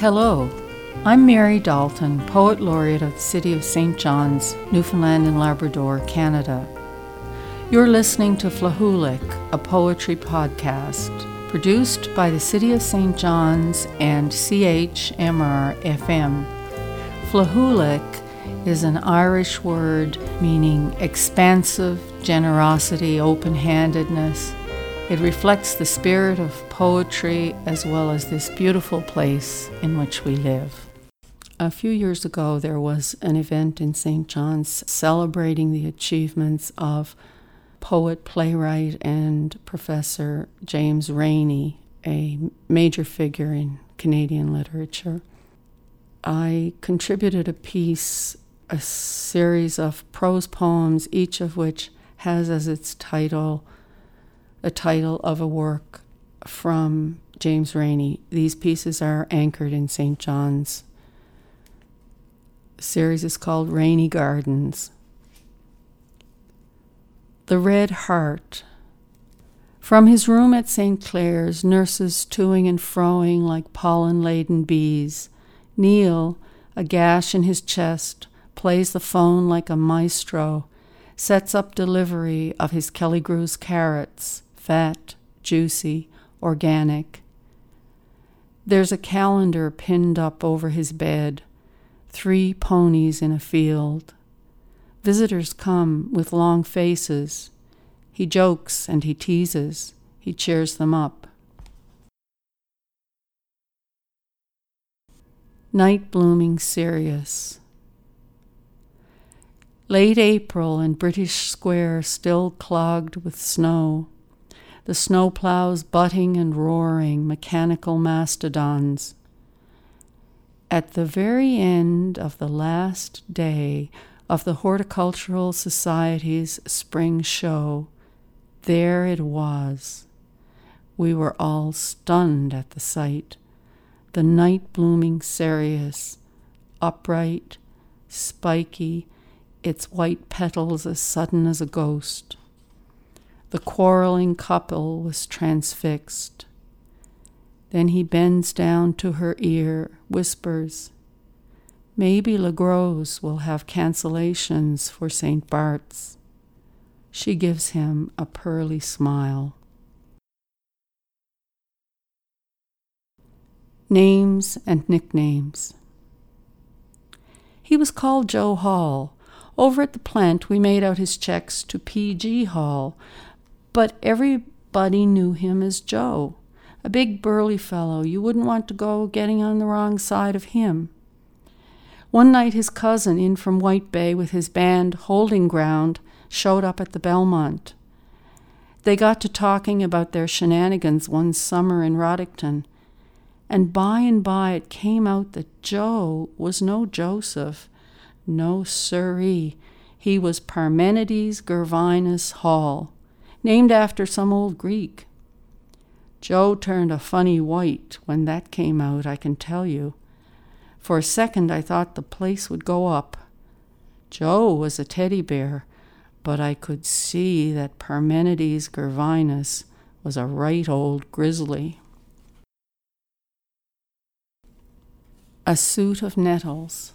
Hello, I'm Mary Dalton, Poet Laureate of the City of St. John's, Newfoundland and Labrador, Canada. You're listening to Flahoolic, a poetry podcast produced by the City of St. John's and CHMR FM. Flahoolic is an Irish word meaning expansive, generosity, open handedness. It reflects the spirit of poetry as well as this beautiful place in which we live. A few years ago, there was an event in St. John's celebrating the achievements of poet, playwright, and professor James Reaney, a major figure in Canadian literature. I contributed a piece, a series of prose poems, each of which has as its title a title of a work from James Reaney. These pieces are anchored in St. John's. The series is called Reaney Gardens. The Red Heart. From his room at St. Clare's, nurses toing and froing like pollen laden bees. Neil, a gash in his chest, plays the phone like a maestro, sets up delivery of his Kelligrews carrots fat, juicy, organic. There's a calendar pinned up over his bed, three ponies in a field. Visitors come with long faces. He jokes and he teases. He cheers them up. Night blooming Cereus. Late April and British Square still clogged with snow the snowplows butting and roaring, mechanical mastodons. At the very end of the last day of the Horticultural Society's spring show, there it was. We were all stunned at the sight. The night blooming cereus, upright, spiky, its white petals as sudden as a ghost. The quarreling couple was transfixed. Then he bends down to her ear, whispers, Maybe LeGros will have cancellations for St. Bart's. She gives him a pearly smile. Names and nicknames. He was called Joe Hall. Over at the plant, we made out his checks to P.G. Hall, but everybody knew him as Joe, a big burly fellow. You wouldn't want to go getting on the wrong side of him. One night, his cousin, in from White Bay with his band Holding Ground, showed up at the Belmont. They got to talking about their shenanigans one summer in Roddickton, and by and by it came out that Joe was no Joseph, no siree. He was Parmenides Gervinus Hall named after some old Greek. Joe turned a funny white when that came out, I can tell you. For a second, I thought the place would go up. Joe was a teddy bear, but I could see that Parmenides Gervinus was a right old grizzly. A suit of nettles.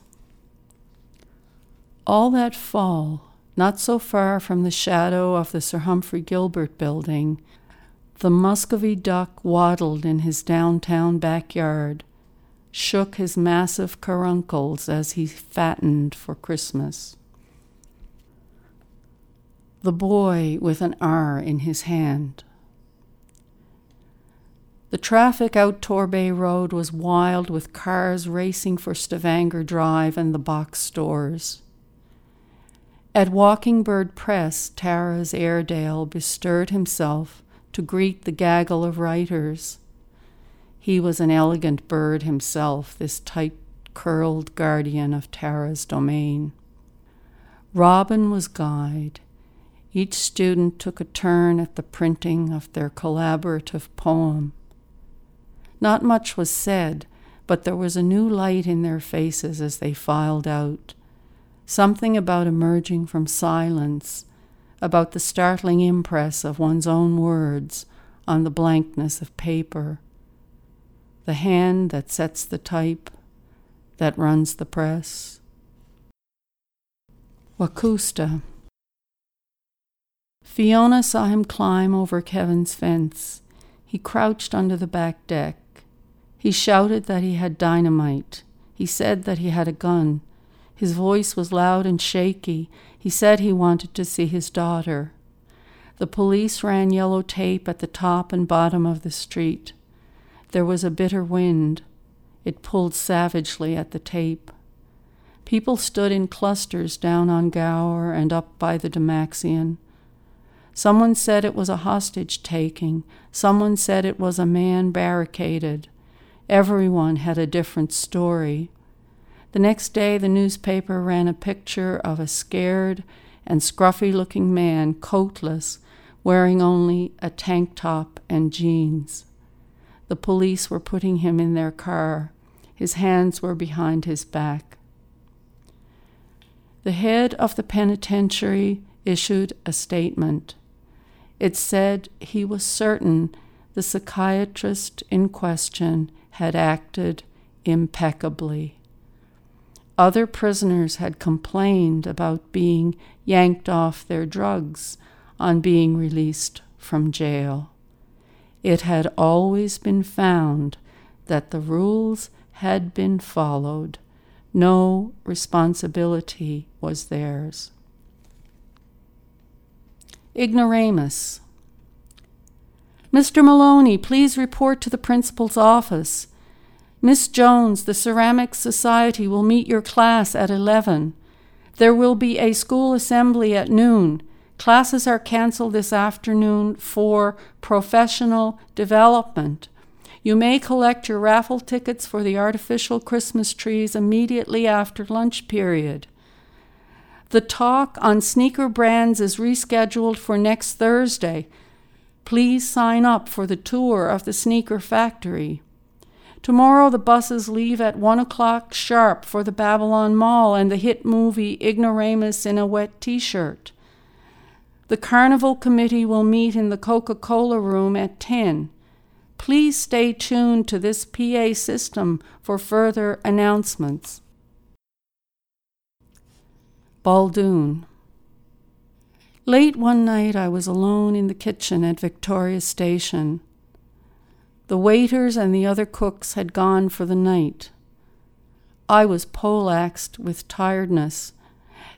All that fall, not so far from the shadow of the Sir Humphrey Gilbert building, the Muscovy duck waddled in his downtown backyard, shook his massive caruncles as he fattened for Christmas. The boy with an R in his hand. The traffic out Torbay Road was wild with cars racing for Stavanger Drive and the box stores. At Walking Bird Press, Tara's Airedale bestirred himself to greet the gaggle of writers. He was an elegant bird himself, this tight curled guardian of Tara's domain. Robin was guide. Each student took a turn at the printing of their collaborative poem. Not much was said, but there was a new light in their faces as they filed out something about emerging from silence, about the startling impress of one's own words on the blankness of paper. the hand that sets the type, that runs the press. Wacousta. Fiona saw him climb over Kevin's fence. He crouched under the back deck. He shouted that he had dynamite. He said that he had a gun. His voice was loud and shaky. He said he wanted to see his daughter. The police ran yellow tape at the top and bottom of the street. There was a bitter wind. It pulled savagely at the tape. People stood in clusters down on Gower and up by the Dymaxion. Someone said it was a hostage taking. Someone said it was a man barricaded. Everyone had a different story. The next day, the newspaper ran a picture of a scared and scruffy looking man, coatless, wearing only a tank top and jeans. The police were putting him in their car. His hands were behind his back. The head of the penitentiary issued a statement. It said he was certain the psychiatrist in question had acted impeccably. Other prisoners had complained about being yanked off their drugs on being released from jail. It had always been found that the rules had been followed. No responsibility was theirs. Ignoramus. Mr. Maloney, please report to the principal's office. Miss Jones, the Ceramics Society will meet your class at 11. There will be a school assembly at noon. Classes are canceled this afternoon for professional development. You may collect your raffle tickets for the artificial Christmas trees immediately after lunch period. The talk on sneaker brands is rescheduled for next Thursday. Please sign up for the tour of the sneaker factory. Tomorrow the buses leave at one o'clock sharp for the Babylon Mall and the hit movie Ignoramus in a Wet T shirt. The Carnival Committee will meet in the Coca Cola room at 10. Please stay tuned to this PA system for further announcements. Baldoon. Late one night, I was alone in the kitchen at Victoria Station. The waiters and the other cooks had gone for the night. I was poleaxed with tiredness.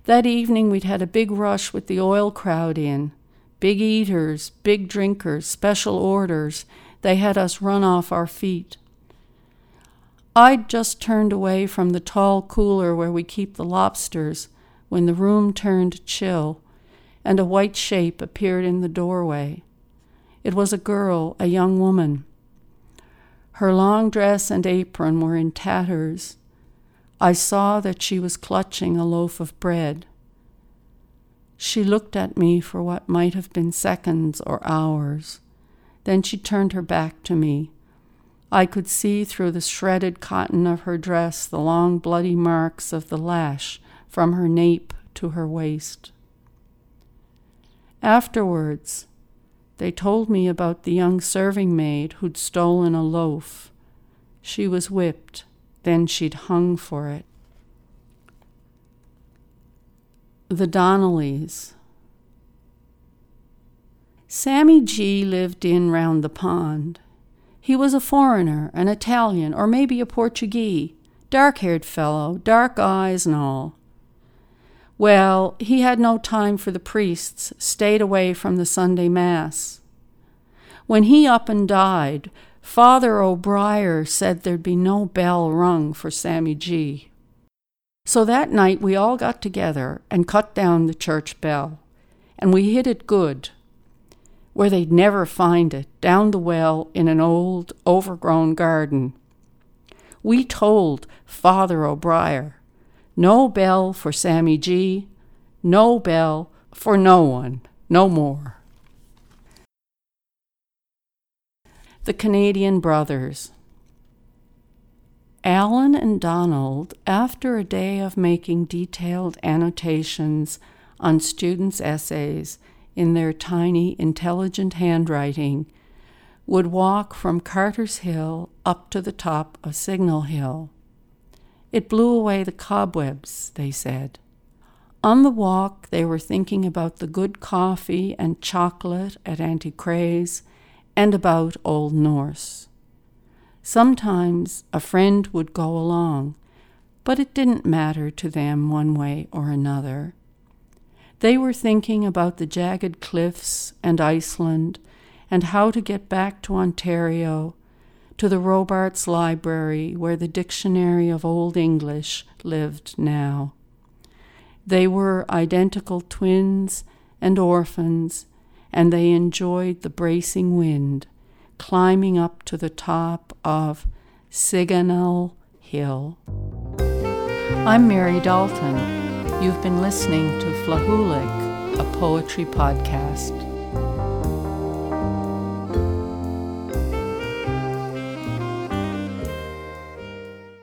That evening, we'd had a big rush with the oil crowd in. Big eaters, big drinkers, special orders. They had us run off our feet. I'd just turned away from the tall cooler where we keep the lobsters when the room turned chill and a white shape appeared in the doorway. It was a girl, a young woman. Her long dress and apron were in tatters. I saw that she was clutching a loaf of bread. She looked at me for what might have been seconds or hours. Then she turned her back to me. I could see through the shredded cotton of her dress the long bloody marks of the lash from her nape to her waist. Afterwards, they told me about the young serving maid who'd stolen a loaf. She was whipped, then she'd hung for it. The Donnellys. Sammy G lived in round the pond. He was a foreigner, an Italian, or maybe a Portuguese, dark haired fellow, dark eyes and all. Well, he had no time for the priests, stayed away from the Sunday Mass. When he up and died, Father O'Brier said there'd be no bell rung for Sammy G. So that night we all got together and cut down the church bell, and we hid it good, where they'd never find it, down the well in an old, overgrown garden. We told Father O'Brier no bell for Sammy G. No bell for no one. No more. The Canadian Brothers. Alan and Donald, after a day of making detailed annotations on students' essays in their tiny, intelligent handwriting, would walk from Carter's Hill up to the top of Signal Hill. It blew away the cobwebs, they said. On the walk, they were thinking about the good coffee and chocolate at Auntie Crae's and about Old Norse. Sometimes a friend would go along, but it didn't matter to them one way or another. They were thinking about the jagged cliffs and Iceland and how to get back to Ontario, to the Robarts Library where the Dictionary of Old English lived now. They were identical twins and orphans, and they enjoyed the bracing wind, climbing up to the top of Signal Hill. I'm Mary Dalton. You've been listening to Flahoolic, a poetry podcast.